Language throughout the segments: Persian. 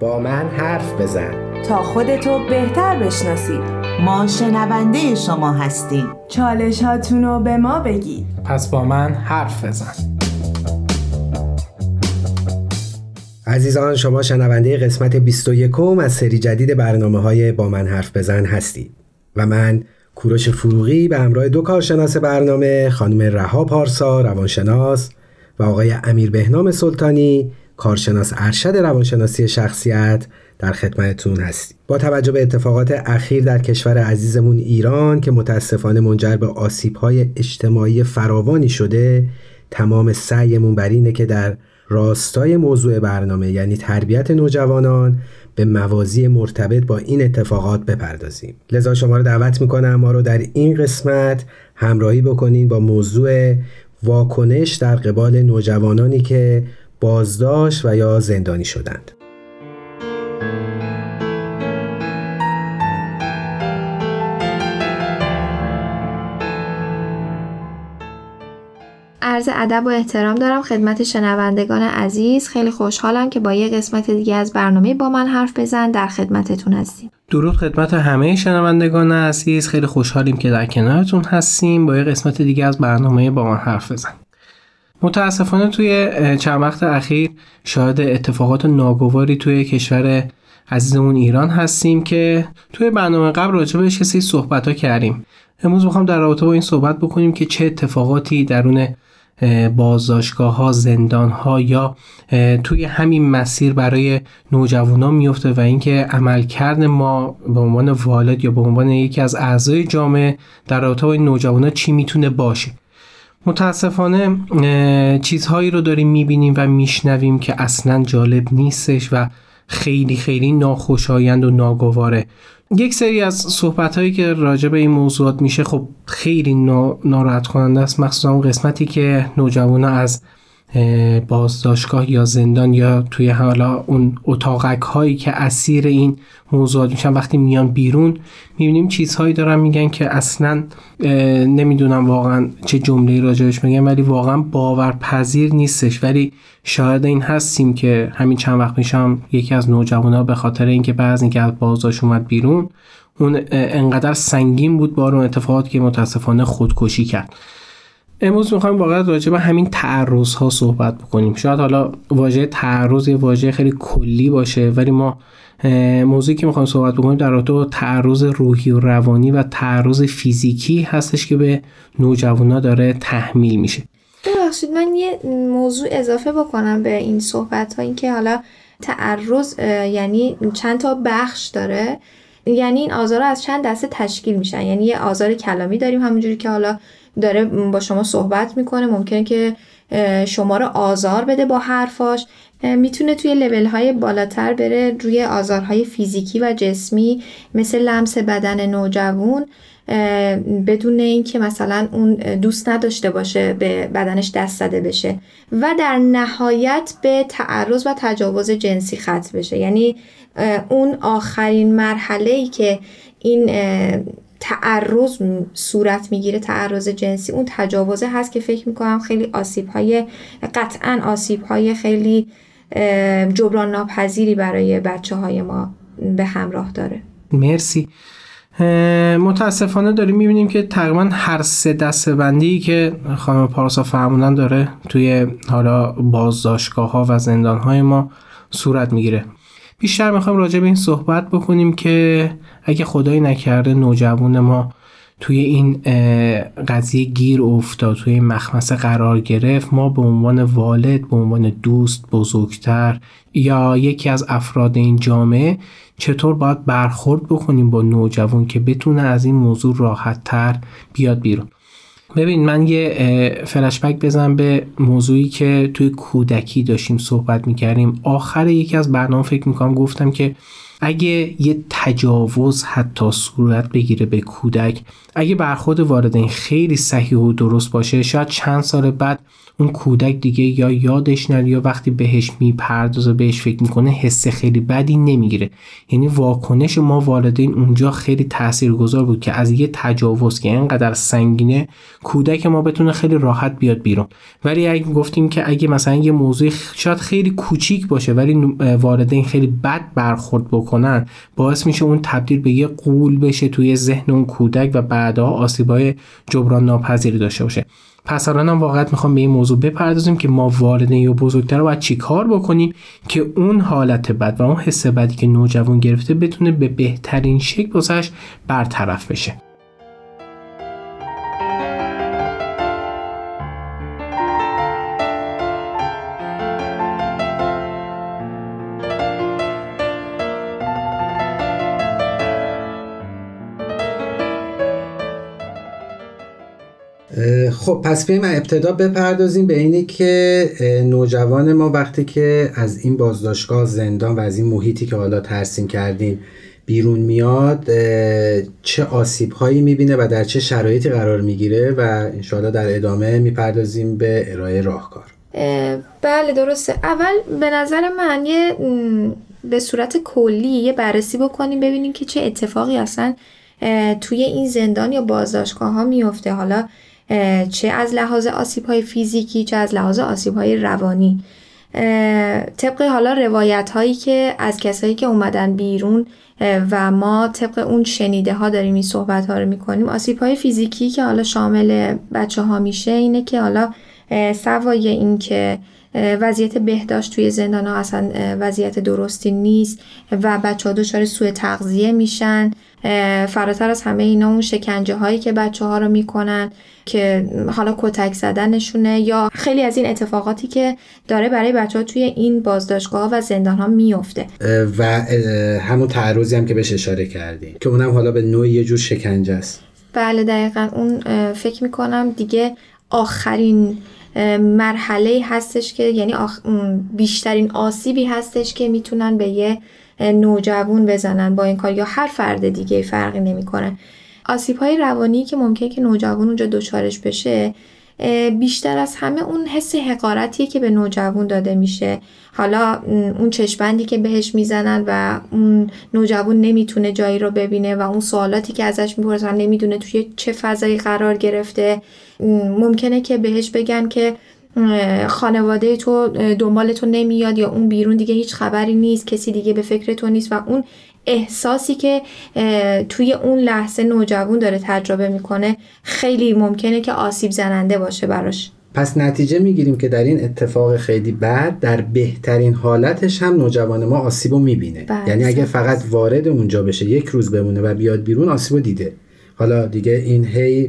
با من حرف بزن. تا خودتو بهتر بشناسی. ما شنونده شما هستیم. چالش رو به ما بگید. پس با من حرف بزن. عزیزان شما شنونده قسمت 21 از سری جدید برنامه های با من حرف بزن هستید. و من کوروش فروغی به همراه دو کارشناس برنامه خانم رها پارسا روانشناس و آقای امیر بهنام سلطانی کارشناس ارشد روانشناسی شخصیت در خدمتتون هستیم. با توجه به اتفاقات اخیر در کشور عزیزمون ایران که متاسفانه منجر به آسیب‌های اجتماعی فراوانی شده تمام سعیمون بر اینه که در راستای موضوع برنامه یعنی تربیت نوجوانان به موازی مرتبط با این اتفاقات بپردازیم. لذا شما رو دعوت می‌کنم ما رو در این قسمت همراهی بکنین با موضوع واکنش در قبال نوجوانانی که بازداشت و یا زندانی شدند. عرض ادب و احترام دارم خدمت شنوندگان عزیز. خیلی خوشحالم که با یه قسمت دیگه از برنامه با من حرف بزن. در خدمتتون هستیم. درود خدمت همه شنوندگان عزیز. خیلی خوشحالیم که در کنارتون هستیم. با یه قسمت دیگه از برنامه با من حرف بزن. متاسفانه توی چند وقت اخیر شاهد اتفاقات ناگواری توی کشور عزیزمون ایران هستیم که توی برنامه قبل راجع بهش کسی صحبت ها کردیم. امروز می‌خوام در رابطه با این صحبت بکنیم که چه اتفاقاتی درون بازداشتگاه ها زندان ها یا توی همین مسیر برای نوجوانا میفته و اینکه عملکرد ما به عنوان والد یا به عنوان یکی از اعضای جامعه در رابطه با این نوجوانا چی می‌تونه باشه. متاسفانه چیزهایی رو داریم می‌بینیم و میشنویم که اصلا جالب نیستش و خیلی خیلی ناخوشایند و ناگواره. یک سری از صحبت هایی که راجع به این موضوعات میشه خب خیلی ناراحت کننده است. مخصوصا اون قسمتی که نوجوانا از بازداشتگاه یا زندان یا توی حالا اون اتاقک هایی که اسیر این موضوعات میشن وقتی میان بیرون می‌بینیم چیزهایی دارن میگن که اصلا نمی‌دونم واقعا چه جمله راجعش میگن ولی واقعا باورپذیر نیستش. ولی شاهد این هستیم که همین چند وقت میشم یکی از نوجوانا به خاطر اینکه بعض اینکه از بازداشت اومد بیرون اون انقدر سنگین بود با اون اتفاقات که متاسفانه خودکشی کرد. امروز می‌خوایم واقعا راجع به همین تعرض ها صحبت بکنیم. شاید حالا واژه تعرض یه واژه خیلی کلی باشه ولی ما موضوعی که می‌خوایم صحبت بکنیم در رابطه با تعرض روحی و روانی و تعرض فیزیکی هستش که به نوجوانا داره تحمیل میشه. ببخشید من یه موضوع اضافه بکنم به این صحبت ها این حالا تعرض یعنی چند تا بخش داره. یعنی این آزار از چند دسته تشکیل میشن. یعنی یه آزار کلامی داریم همونجوری که حالا داره با شما صحبت می‌کنه. ممکنه که شما رو آزار بده با حرفاش. می‌تونه توی لول های بالاتر بره روی آزارهای فیزیکی و جسمی مثل لمس بدن نوجوان. بدون اینکه مثلا اون دوست نداشته باشه به بدنش دست زده بشه. و در نهایت به تعرض و تجاوز جنسی ختم بشه. یعنی اون آخرین مرحله ای که این تعرض صورت می‌گیره تعرض جنسی. اون تجاوزه هست که فکر می‌کنم خیلی آسیب های قطعا آسیب های خیلی جبران ناپذیری برای بچه های ما به همراه داره. مرسی. متاسفانه داریم می‌بینیم که تقریبا هر سه دسته بندی که خانم پارسا فرمودن داره توی حالا بازداشتگاه ها و زندان های ما صورت می‌گیره. بیشتر می‌خوایم راجع به این صحبت بکنیم که اگه خدایی نکرده نوجوان ما توی این قضیه گیر افتاد توی این مخمسه قرار گرفت ما به عنوان والد به عنوان دوست بزرگتر یا یکی از افراد این جامعه چطور باید برخورد بکنیم با نوجوان که بتونه از این موضوع راحت تر بیاد بیرون؟ ببین من یه فلشبک بزنم به موضوعی که توی کودکی داشتیم صحبت می‌کردیم. آخر یکی از برنامه فکر می‌کنم گفتم که اگه یه تجاوز حتی صورت بگیره به کودک اگه برخورد والدین خیلی صحیح و درست باشه شاید چند سال بعد اون کودک دیگه یا یادش نره یا وقتی بهش می‌پردازه بهش فکر می‌کنه حس خیلی بدی نمی‌گیره. یعنی واکنش ما والدین اونجا خیلی تاثیرگذار بود که از یه تجاوز که اینقدر سنگینه کودک ما بتونه خیلی راحت بیاد بیرون. ولی اگه گفتیم که اگه مثلا یه موضوع شاید خیلی کوچیک باشه ولی والدین خیلی بد برخورد بکنن باعث میشه اون تبدیل به یه قول بشه توی ذهن اون کودک و بعدها آسیبای جبران ناپذیری داشته باشه. پس الان هم واقعا می‌خوام به این موضوع بپردازیم که ما والدین یا بزرگتر رو باید چی کار بکنیم که اون حالت بد و اون حس بدی که نوجوان گرفته بتونه به بهترین شکل واسش برطرف بشه. خب پس بیایم ابتدا بپردازیم به اینی که نوجوان ما وقتی که از این بازداشتگاه زندان و از این محیطی که حالا ترسیم کردیم بیرون میاد چه آسیب هایی می‌بینه و در چه شرایطی قرار می‌گیره و انشاءالله در ادامه می‌پردازیم به ارائه راهکار. بله درسته. اول به نظر من یه به صورت کلی یه بررسی بکنیم ببینیم که چه اتفاقی اصلا توی این زندان یا بازداشتگاه ها میفته حالا چه از لحاظ آسیب های فیزیکی چه از لحاظ آسیب های روانی طبق حالا روایت هایی که از کسایی که اومدن بیرون و ما طبق اون شنیده ها داریم این صحبت ها رو می‌کنیم آسیب های فیزیکی که حالا شامل بچه ها میشه اینه که حالا سوای این که وضعیت بهداشت توی زندان ها اصلا وضعیت درستی نیست و بچه ها دچار سوء تغذیه میشن. فراتر از همه اینا اون شکنجه هایی که بچه ها رو می‌کنن. که حالا کتک زدنشونه یا خیلی از این اتفاقاتی که داره برای بچه ها توی این بازداشتگاه و زندان ها میفته و همون تعرضی هم که بهش اشاره کردی که اونم حالا به نوعی یه جور شکنجه است. بله دقیقا اون فکر می‌کنم دیگه آخرین مرحله هستش که یعنی بیشترین آسیبی هستش که می‌تونن به یه نوجوان بزنن با این کار یا هر فرد دیگه فرقی نمی‌کنه. آسیب های روانی که ممکنه که نوجوان اونجا دچارش بشه بیشتر از همه اون حس حقارتیه که به نوجوان داده میشه. حالا اون چشمندی که بهش می‌زنن و اون نوجوان نمی‌تونه جایی رو ببینه و اون سوالاتی که ازش می‌پرسن نمی‌دونه توی چه فضایی قرار گرفته. ممکنه که بهش بگن که خانواده تو دنبال تو نمیاد یا اون بیرون دیگه هیچ خبری نیست کسی دیگه به فکر تو نیست و اون احساسی که توی اون لحظه نوجوان داره تجربه می‌کنه خیلی ممکنه که آسیب زننده باشه براش. پس نتیجه می‌گیریم که در این اتفاق خیلی بد در بهترین حالتش هم نوجوان ما آسیبو می‌بینه. بله. یعنی اگه فقط وارد اونجا بشه یک روز بمونه و بیاد بیرون آسیبو دیده. حالا دیگه این هی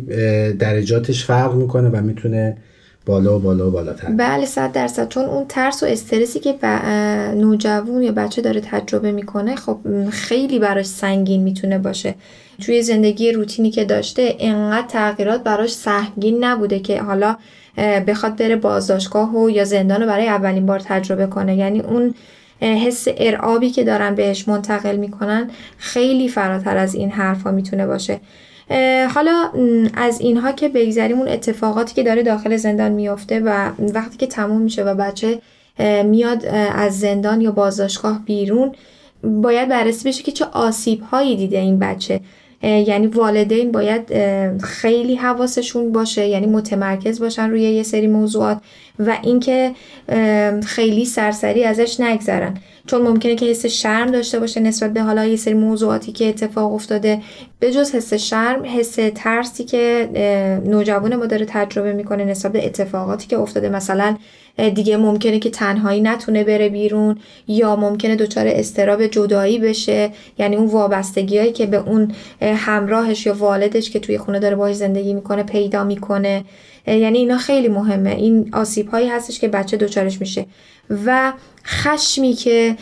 درجاتش فرق می‌کنه و می‌تونه بالا و بالا و بالاتر. بله صد درصد. چون اون ترس و استرسی که نوجوان یا بچه داره تجربه می‌کنه خب خیلی براش سنگین می‌تونه باشه. توی زندگی روتینی که داشته انقدر تغییرات براش سهمگین نبوده که حالا بخواد بره بازداشتگاه و یا زندان رو برای اولین بار تجربه کنه. یعنی اون حس ارعابی که دارن بهش منتقل می‌کنن خیلی فراتر از این حرفا می‌تونه باشه. حالا از اینها که بگذریم اون اتفاقاتی که داره داخل زندان میافته و وقتی که تموم میشه و بچه میاد از زندان یا بازداشتگاه بیرون باید بررسی بشه که چه آسیب هایی دیده این بچه. یعنی والدین باید خیلی حواسشون باشه یعنی متمرکز باشن روی یه سری موضوعات و اینکه خیلی سرسری ازش نگذرن. چون ممکنه که حس شرم داشته باشه نسبت به حالا یه سری موضوعاتی که اتفاق افتاده. به جز حس شرم حس ترسی که نوجوان ما داره تجربه می‌کنه نسبت به اتفاقاتی که افتاده. مثلا دیگه ممکنه که تنهایی نتونه بره بیرون یا ممکنه دچار استراب جدایی بشه. یعنی اون وابستگی هایی که به اون همراهش یا والدش که توی خونه داره باهاش زندگی می‌کنه پیدا می‌کنه. یعنی اینا خیلی مهمه. این آسیب هایی هستش که بچه دچارش میشه. و خشمی که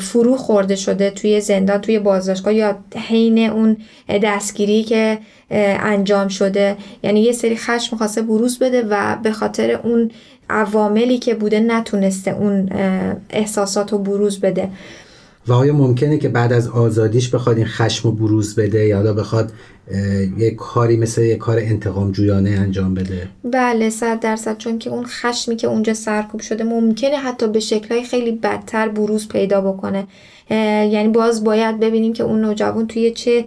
فرو خورده شده توی زندان توی بازداشتگاه یا حین اون دستگیری که انجام شده. یعنی یه سری خشم خواسته بروز بده و به خاطر اون عواملی که بوده نتونسته اون احساسات رو بروز بده. و آیا ممکنه که بعد از آزادیش بخواد این خشم و بروز بده؟ یا بخواد یک کاری مثل یک کار انتقام جویانه انجام بده؟ بله صد درصد. چون که اون خشمی که اونجا سرکوب شده ممکنه حتی به شکلهای خیلی بدتر بروز پیدا بکنه. یعنی باز باید ببینیم که اون نوجوان توی چه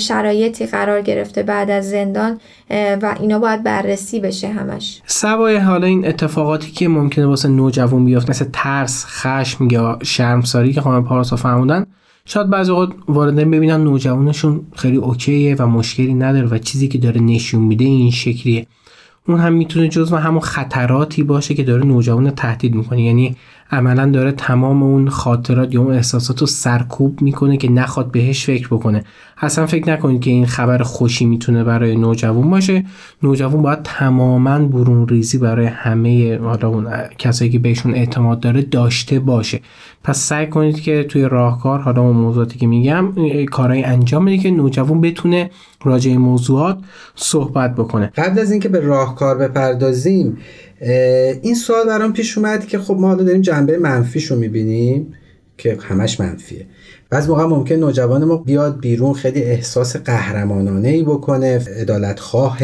شرایطی قرار گرفته بعد از زندان و اینا باید بررسی بشه همش. سوای حالا این اتفاقاتی که ممکنه واسه نوجوان بیفته مثل ترس خشم یا شرمساری که خانم پارسا فرمودن شاید بعضی وقت والدین ببینن نوجوانشون خیلی اوکیه و مشکلی نداره و چیزی که داره نشون میده این شکلیه. اون هم می‌تونه جزو همون خطراتی باشه که داره نوجوان تهدید می‌کنه. یعنی عملا داره تمام اون خاطرات یا اون احساسات رو سرکوب می‌کنه که نخواد بهش فکر بکنه. اصلا فکر نکنید که این خبر خوشی می‌تونه برای نوجوان باشه. نوجوان باید تماما برون ریزی برای همه حالا اون کسایی که بهشون اعتماد داره داشته باشه. پس سعی کنید که توی راهکار حالا اون موضوعاتی که میگم کارهای انجام بدید که نوجوان بتونه راجع موضوعات صحبت بکنه. قبل از اینکه به راهکار بپردازیم این سوال برام پیش اومد که خب ما حالا داریم جنبه منفیش رو می‌بینیم که همش منفیه. بعض موقع ممکن نوجوان ما بیاد بیرون خیلی احساس قهرمانانه ای بکنه عدالت خواه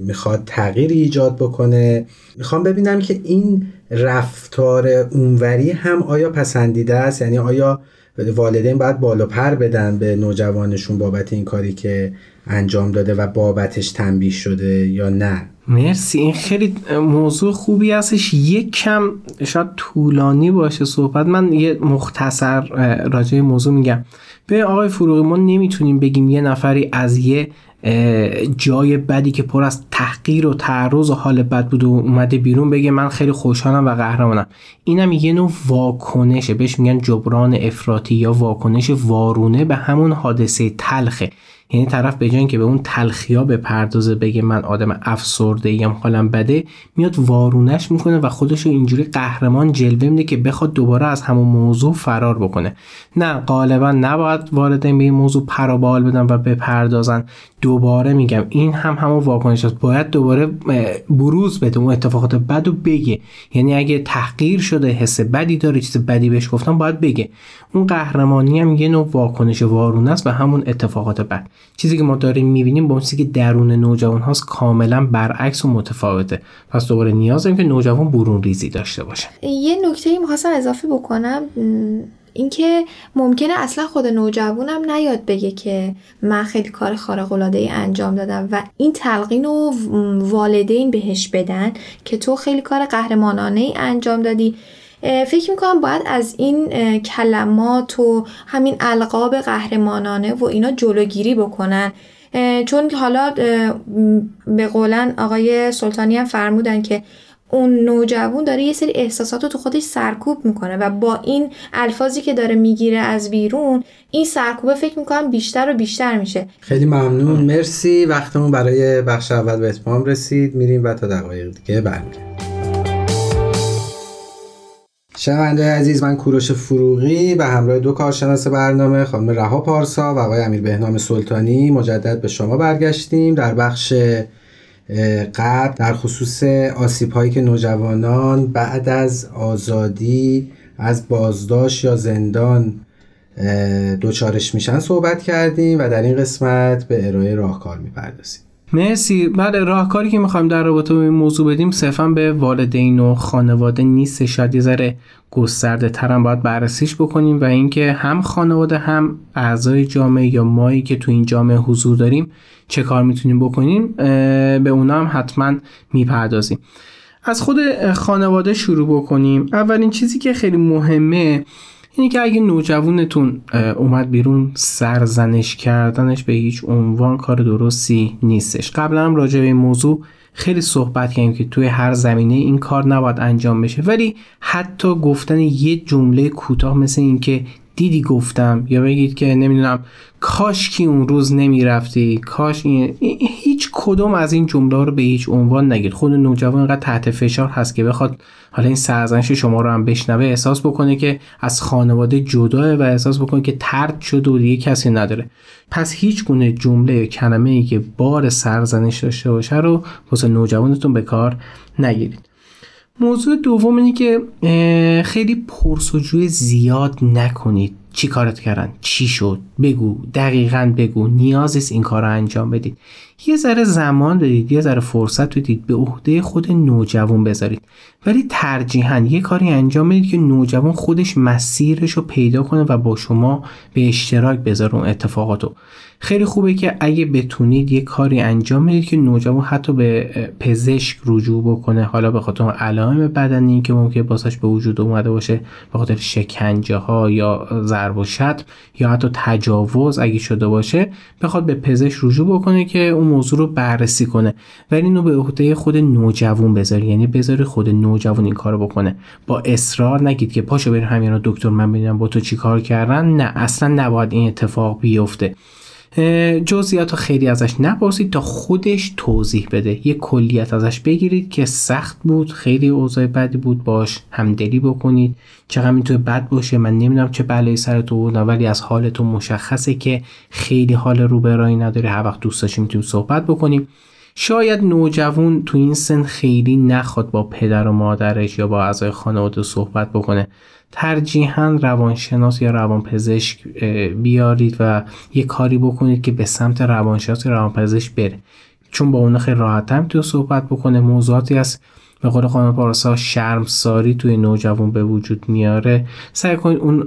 می‌خواد تغییری ایجاد بکنه. می‌خوام ببینم که این رفتار اونوری هم آیا پسندیده است؟ یعنی آیا والدین باید بالا پر بدن به نوجوانشون بابت این کاری که انجام داده و بابتش تنبیه شده یا نه؟ مرسی. این خیلی موضوع خوبی هستش. یک کم شاید طولانی باشه صحبت. من یه مختصر راجع موضوع میگم. به آقای فروغی ما نمی‌تونیم بگیم یه نفری از یه جای بدی که پر از تحقیر و تعرض و حال بد بود و اومده بیرون بگه من خیلی خوشحالم و قهرمانم. اینم یه نوع واکنشه. بهش میگن جبران افراطی یا واکنش وارونه. به همون حادثه تلخه. یعنی طرف به جای که به اون تلخیا به پردازه بگه من آدم افسرده ایم حالم بده میاد وارونش می‌کنه و خودش رو اینجوری قهرمان جلوه میده که بخواد دوباره از همون موضوع فرار بکنه. نه غالبا نباید والدین به این موضوع پرابال بدن و بپردازن. دوباره میگم این هم همون واکنش است. باید دوباره بروز بده اون اتفاقات بد و بگه. یعنی اگه تحقیر شده حس بدی داره چیز بدی بهش گفتم باید بگه. اون قهرمانی هم یه نوع واکنش وارونه است به همون اتفاقات بد. چیزی که ما داریم می‌بینیم با چیزی که درون نوجوان هاست کاملا برعکس و متفاوته. پس دوباره نیاز داریم که نوجوان برون ریزی داشته باشه. یه نکته می‌خواستم اضافه بکنم اینکه ممکنه اصلا خود نوجوانم نیاد بگه که من خیلی کار خارق العاده ای انجام دادم و این تلقین و والدین بهش بدن که تو خیلی کار قهرمانانه ای انجام دادی. فکر می‌کنم باید از این کلمات و همین القاب قهرمانانه و اینا جلوگیری بکنن. چون حالا به قولن آقای سلطانی هم فرمودن که اون نوجوان داره یه سری احساسات رو تو خودش سرکوب می‌کنه و با این الفاظی که داره می‌گیره از بیرون این سرکوبه فکر می‌کنم بیشتر و بیشتر میشه. خیلی ممنون. مرسی. وقتمون برای بخش اول به اتمام رسید. میریم و تا دقایق دیگه برمیگردیم. شنونده عزیز من کوروش فروغی به همراه دو کارشناس برنامه خانم رها پارسا و آقای امیر بهنام سلطانی مجدد به شما برگشتیم. در بخش قبل در خصوص آسیب هایی که نوجوانان بعد از آزادی از بازداشت یا زندان دوچارش میشن صحبت کردیم و در این قسمت به ارائه راهکار می‌پردازیم. مرسی. بعد راهکاری که می‌خوایم در رابطه با این موضوع بدیم صرفا به والدین و خانواده نیست. شاید یه ذره گسترده ترم باید بررسیش بکنیم و اینکه هم خانواده هم اعضای جامعه یا مایی که تو این جامعه حضور داریم چه کار می‌تونیم بکنیم به اونا هم حتما می‌پردازیم. از خود خانواده شروع بکنیم. اولین چیزی که خیلی مهمه اینه که اگه نوجوانتون اومد بیرون سرزنش کردنش به هیچ عنوان کار درستی نیستش. قبلا هم راجع به این موضوع خیلی صحبت کردیم که توی هر زمینه این کار نباید انجام بشه. ولی حتی گفتن یه جمله کوتاه مثل اینکه دیدی گفتم یا بگید که نمی‌دونم کاش کی اون روز نمی‌رفتی کاش این هیچ کدوم از این جمله رو به هیچ عنوان نگید؟ خود نوجوان انقدر تحت فشار هست که بخواد حالا این سرزنش شما رو هم بشنوه احساس بکنه که از خانواده جداه و احساس بکنه که ترد شده و دیگه کسی نداره. پس هیچ گونه جمله یا کلمه ای که بار سرزنش داشته باشه رو واسه نوجوانتون به کار نگیرید. موضوع دوم اینه که خیلی پرسجوی زیاد نکنید. چی کارت کردن؟ چی شد؟ بگو. دقیقا بگو. نیازیست این کار رو انجام بدید. یه ذره زمان بدید یه ذره فرصت بدید به عهده خود نوجوان بذارید. ولی ترجیحاً یه کاری انجام بدید که نوجوان خودش مسیرش رو پیدا کنه و با شما به اشتراک بذاره اون اتفاقاتو. خیلی خوبه که اگه بتونید یه کاری انجام بدید که نوجوان حتی به پزشک رجوع بکنه. حالا به خاطر علائم بدنی که ممکن باسش به وجود اومده باشه به خاطر شکنجه ها یا ضرب و شتم یا حتی تجاوز اگه شده باشه بخواد به پزشک رجوع بکنه که اون موضوع رو بررسی کنه. ولی اینو به عهده خود نوجوان بذاری. یعنی بذاری خود نوجوان این کارو بکنه. با اصرار نگید که پاشو بریم همین دکتر من ببینم با تو چیکار کردن. نه اصلا نباید این اتفاق بیفته. جزئیات خیلی ازش نپرسید تا خودش توضیح بده. یه کلیت ازش بگیرید که سخت بود خیلی اوضاع بدی بود باش همدلی بکنید. چقدر می‌تونه بد باشه؟ من نمی‌دونم چه بلایی سر تو بود ولی از حالتون مشخصه که خیلی حال روبرایی نداری هر وقت دوست داشتی می‌تونیم صحبت بکنیم. شاید نوجوان تو این سن خیلی نخواد با پدر و مادرش یا با اعضای خانواده صحبت بکنه. ترجیحاً روانشناس یا روانپزشک بیارید و یه کاری بکنید که به سمت روانشناس یا روانپزشک بره. چون با اون خیلی راحت هم تو صحبت بکنه. موضوعاتی از به قول خانم پارسا شرمساری توی نوجوان به وجود میاره. سعی کنید اون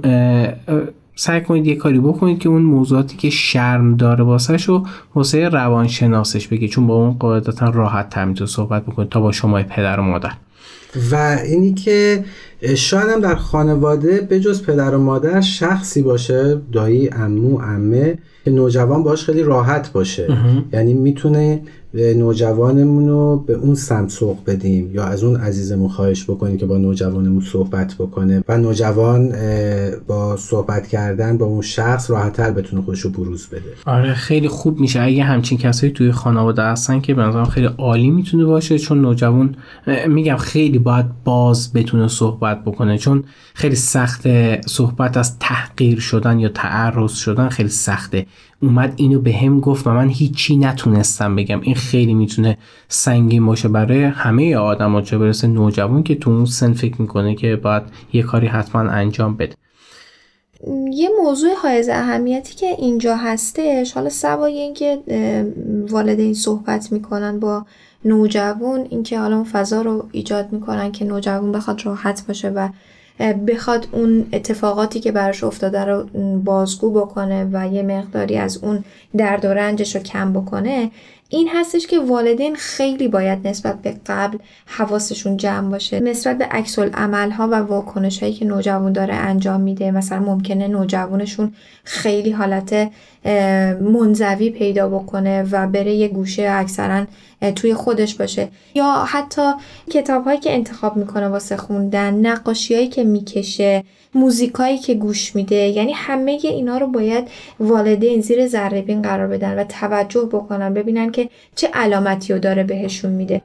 سعی کنید یه کاری بکنید که اون موضوعاتی که شرم داره واسه شو واسه روانشناسش بگی چون با اون قاعدتا راحت تر صحبت بکنید تا با شما پدر و مادر. و اینی که شاید هم در خانواده به جز پدر و مادر شخصی باشه دایی امو امه که نوجوان باش خیلی راحت باشه. یعنی می‌تونه نوجوانمون رو به اون سمت سوق بدیم یا از اون عزیزمون خواهش بکنیم که با نوجوانمون صحبت بکنه و نوجوان با صحبت کردن با اون شخص راحتتر بتونه خودش رو بروز بده. آره خیلی خوب میشه. اگه همچین کسایی توی خانواده هستن که به خیلی عالی می‌تونه باشه چون نوجوان میگم خیلی باید باز بتونه صحبت بکنه. چون خیلی سخت صحبت از تحقیر شدن یا تعرض شدن خیلی سخته. اومد اینو به هم گفت و من هیچی نتونستم بگم. این خیلی می‌تونه سنگین باشه برای همه آدم چه برسه نوجوان که تو اون سن فکر می‌کنه که باید یه کاری حتما انجام بده. یه موضوع حائز اهمیتی که اینجا هستش حالا سوای اینکه والدین صحبت می‌کنن با نوجوان اینکه حالا اون فضا رو ایجاد می‌کنن که نوجوان بخواد راحت باشه و بخواد اون اتفاقاتی که براش افتاده رو بازگو بکنه و یه مقداری از اون درد و رنجش رو کم بکنه این هستش که والدین خیلی باید نسبت به قبل حواسشون جمع باشه. نسبت به عکس عمل ها و واکنش هایی که نوجوان داره انجام میده مثلا ممکنه نوجوانشون خیلی حالت منزوی پیدا بکنه و بره یه گوشه اکثرا توی خودش باشه. یا حتی کتاب هایی که انتخاب می‌کنه واسه خوندن نقاشی هایی که می‌کشه موزیکایی که گوش میده. یعنی همه اینا رو باید والدین زیر ذره قرار بدن و توجه بکنن ببینن که چه علامتی رو داره بهشون میده.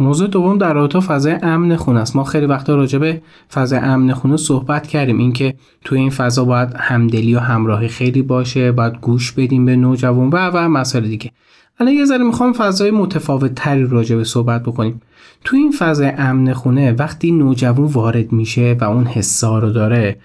موضوع دوم در رابطه فضای امن خونه است. ما خیلی وقتا راجع به فضای امن خونه صحبت کردیم. اینکه توی این فضا باید همدلی و همراهی خیلی باشه باید گوش بدیم به نوجوان و و مسائل دیگه. الان یه ذره می‌خوام فضای متفاوت تری راجع به صحبت بکنیم. تو این فضای امن خونه وقتی نوجوان وارد میشه و اون حسا رو داره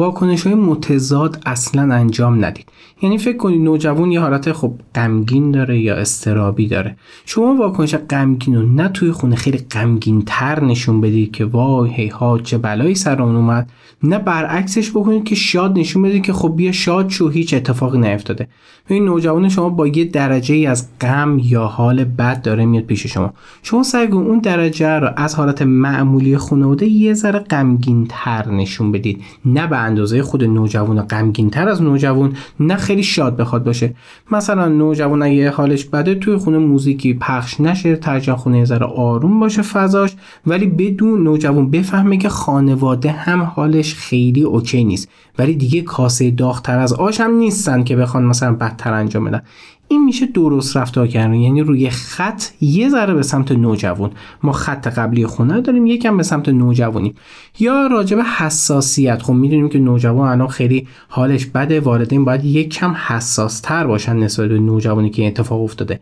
واکنش های متضاد اصلا انجام ندید. یعنی فکر کنید نوجوان یه حالت خب غمگین داره یا استرابی داره. شما واکنش غمگین رو نه توی خونه خیلی غمگین تر نشون بدید که وای هی ها چه بلایی سر اون اومد. نه برعکسش بکنید که شاد نشون بدید که خب بیا شاد شو هیچ اتفاقی نیفتاده. این نوجوان شما با یه درجه ای از غم یا حال بد داره میاد پیش شما. شما سعی اون درجه رو از حالت معمولی خانواده یه ذره غمگین تر نشون بدید. نه به اندازه خود نوجوان غمگین تر از نوجوان نه خیلی شاد بخواد باشه. مثلا نوجوان اگه حالش بده توی خونه موزیکی پخش نشه ترجیح خونه ذره آروم باشه فضاش. ولی بدون نوجوان بفهمه که خانواده هم حالش خیلی اوکی نیست. ولی دیگه کاسه داغتر از آش هم نیستن که بخوان مثلا بدتر انجام بدن. این میشه درست رفتار کردن. یعنی روی خط یه ذره به سمت نوجوان. ما خط قبلی خونه داریم یکم به سمت نوجوانی یا راجب حساسیت. خب می‌دونیم که نوجوان الان خیلی حالش بده والدین باید یکم حساس تر باشن نسبت به نوجوانی که اتفاق افتاده.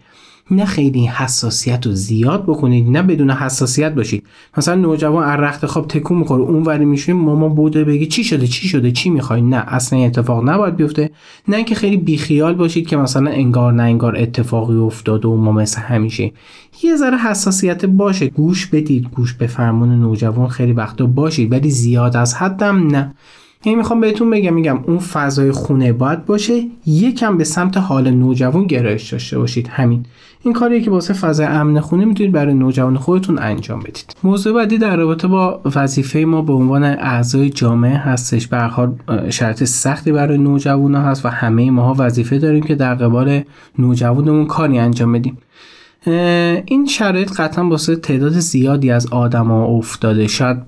نه خیلی حساسیت رو زیاد بکنید نه بدون حساسیت باشید. مثلا نوجوان از رخت خواب تکون می‌خوره اون وری میشونیم ماما بوده بگی چی شده چی شده چی می‌خوای؟ نه اصلا اتفاق نباید بیفته. نه اینکه خیلی بیخیال باشید که مثلا انگار نه انگار اتفاقی افتاده و ما مثل همیشه. یه ذره حساسیت باشه. گوش بدید گوش به فرمان نوجوان خیلی وقتا باشید ولی زیاد از حدم نه. یعنی می‌خوام بهتون بگم میگم اون فضای خونه باید باشه یکم به سمت حال نوجوان گرایش داشته باشید. همین. این کاریه که واسه فضای امن خونه می‌تونید برای نوجوان خودتون انجام بدید. موضوع بعدی در رابطه با وظیفه ما به عنوان اعضای جامعه هستش. به حال شرط سختی برای نوجوان هست و همه ماها وظیفه داریم که در قبال نوجوانمون کاری انجام بدیم. این شرایط قطعا واسه تعداد زیادی از آدما افتاده. شاید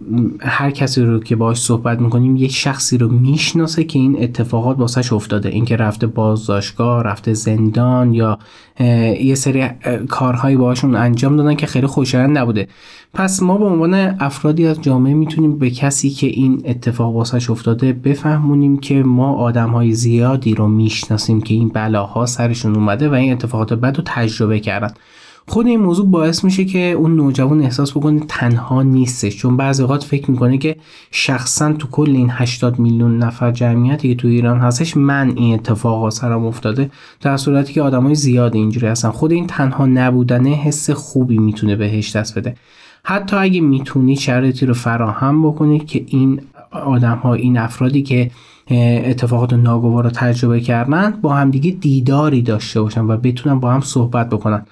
هر کسی رو که باش صحبت می‌کنیم یک شخصی رو می‌شناسه که این اتفاقات واسش افتاده. اینکه رفته بازداشتگاه رفته زندان یا یه سری کارهایی باشون انجام دادن که خیلی خوشایند نبوده. پس ما به عنوان افرادی از جامعه می‌تونیم به کسی که این اتفاق واسش افتاده بفهمونیم که ما آدم های زیادی رو می‌شناسیم که این بلاها سرشون اومده و این اتفاقات بد رو تجربه کردن. خود این موضوع باعث میشه که اون نوجوان احساس بکنه تنها نیستش. چون بعضی اوقات فکر می‌کنه که شخصا تو کل این 80 میلیون نفر جمعیتی که تو ایران هستش من این اتفاقا سرم افتاده در صورتی که آدمای زیاد اینجوری هستن. خود این تنها نبودنه حس خوبی می‌تونه بهش دست بده. حتی اگه می‌تونید شرایطی رو فراهم بکنید که این آدم ها این افرادی که اتفاقات ناگوار رو تجربه کردن با همدیگه دیداری داشته باشن و بتونن با هم صحبت بکنن.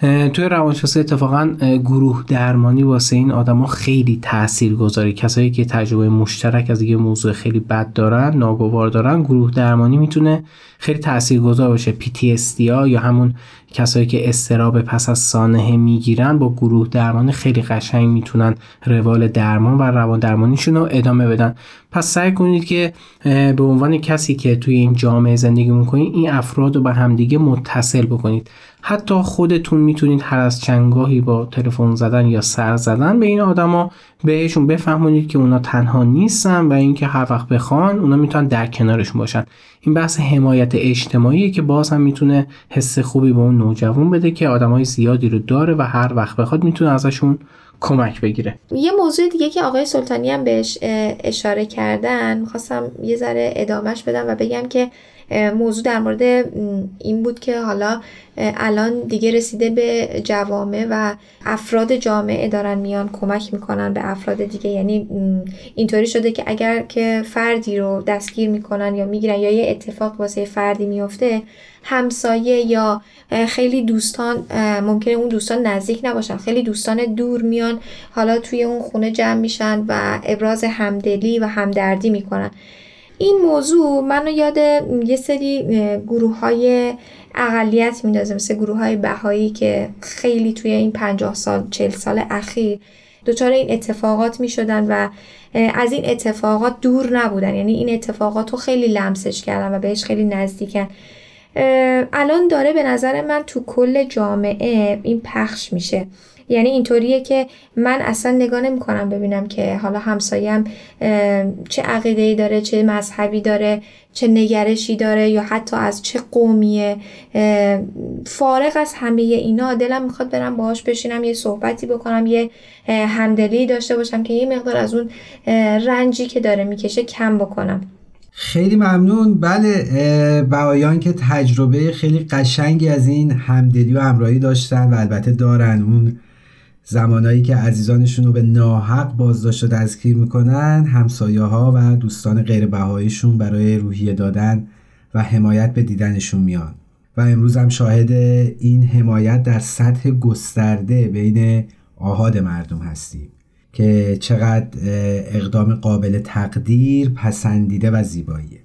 توی روانشناسی اتفاقا گروه درمانی واسه این آدما خیلی تأثیر گذاری کسایی که تجربه مشترک از یه موضوع خیلی بد دارن ناگوار دارن گروه درمانی می‌تونه خیلی تأثیر گذار باشه PTSD یا همون کسایی که استراب پس از سانحه می‌گیرن با گروه درمانی خیلی قشنگ می‌تونن روال درمان و روان درمانیشون رو ادامه بدن. پس سعی کنید که به عنوان کسی که توی این جامعه زندگی می‌کنید این افراد رو به همدیگه متصل بکنید. حتی خودتون می‌تونید هر از چنگاهی با تلفن زدن یا سر زدن به این آدما بهشون بفهمونید که اونا تنها نیستن و اینکه هر وقت بخوان اونا می‌تونن در کنارشون باشن. این بحث حمایت اجتماعی که باز هم می‌تونه حس خوبی به اون نوجوان بده که آدمای زیادی رو داره و هر وقت بخواد می‌تونه ازشون کمک بگیره. یه موضوع دیگه که آقای سلطانی هم بهش اشاره کردن می‌خواستم یه ذره ادامهش بدم و بگم که موضوع در مورد این بود که حالا الان دیگه رسیده به جوامع و افراد جامعه دارن میان کمک می‌کنن به افراد دیگه. یعنی اینطوری شده که اگر که فردی رو دستگیر می‌کنن یا می‌گیرن یا یه اتفاق واسه فردی میفته همسایه یا خیلی دوستان ممکنه اون دوستان نزدیک نباشن. خیلی دوستان دور میان حالا توی اون خونه جمع میشن و ابراز همدلی و همدردی می‌کنن. این موضوع منو یاد یه سری گروه های اقلیت میندازه مثل گروه های بهایی که خیلی توی این پنجاه سال چل سال اخیر دچار این اتفاقات می شدن و از این اتفاقات دور نبودن. یعنی این اتفاقات رو خیلی لمسش کردن و بهش خیلی نزدیکن. الان داره به نظر من تو کل جامعه این پخش میشه. یعنی اینطوریه که من اصلا نگاه نمی کنم ببینم که حالا همسایم چه عقیده داره چه مذهبی داره چه نگرشی داره یا حتی از چه قومیه. فارغ از همه اینا دلم می‌خواد برم باهاش بشینم یه صحبتی بکنم یه همدلی داشته باشم که یه مقدار از اون رنجی که داره می‌کشه کم بکنم. خیلی ممنون. بله بهایان که تجربه خیلی قشنگی از این همدلی و همراهی داشتن و البته دارن. اون زمانایی که عزیزانشون رو به ناحق بازداشت و دستگیر می‌کنن همسایه ها و دوستان غیر بهاییشون برای روحیه دادن و حمایت به دیدنشون میان. و امروز هم شاهد این حمایت در سطح گسترده بین آحاد مردم هستیم که چقدر اقدام قابل تقدیر پسندیده و زیباییه.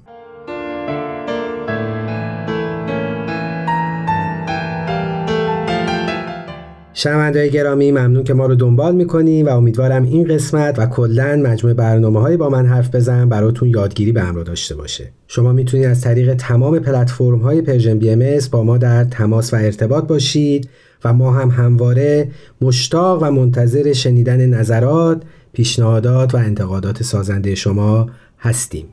شنوندههای گرامی ممنون که ما رو دنبال می‌کنیم و امیدوارم این قسمت و کلا مجموع برنامه های با من حرف بزن براتون یادگیری به همراه داشته باشه شما می‌تونید از طریق تمام پلتفرم های Persian BM با ما در تماس و ارتباط باشید و ما هم همواره مشتاق و منتظر شنیدن نظرات، پیشنهادات و انتقادات سازنده شما هستیم.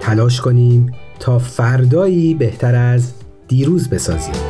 تلاش کنیم تا فردایی بهتر از دیروز بسازیم.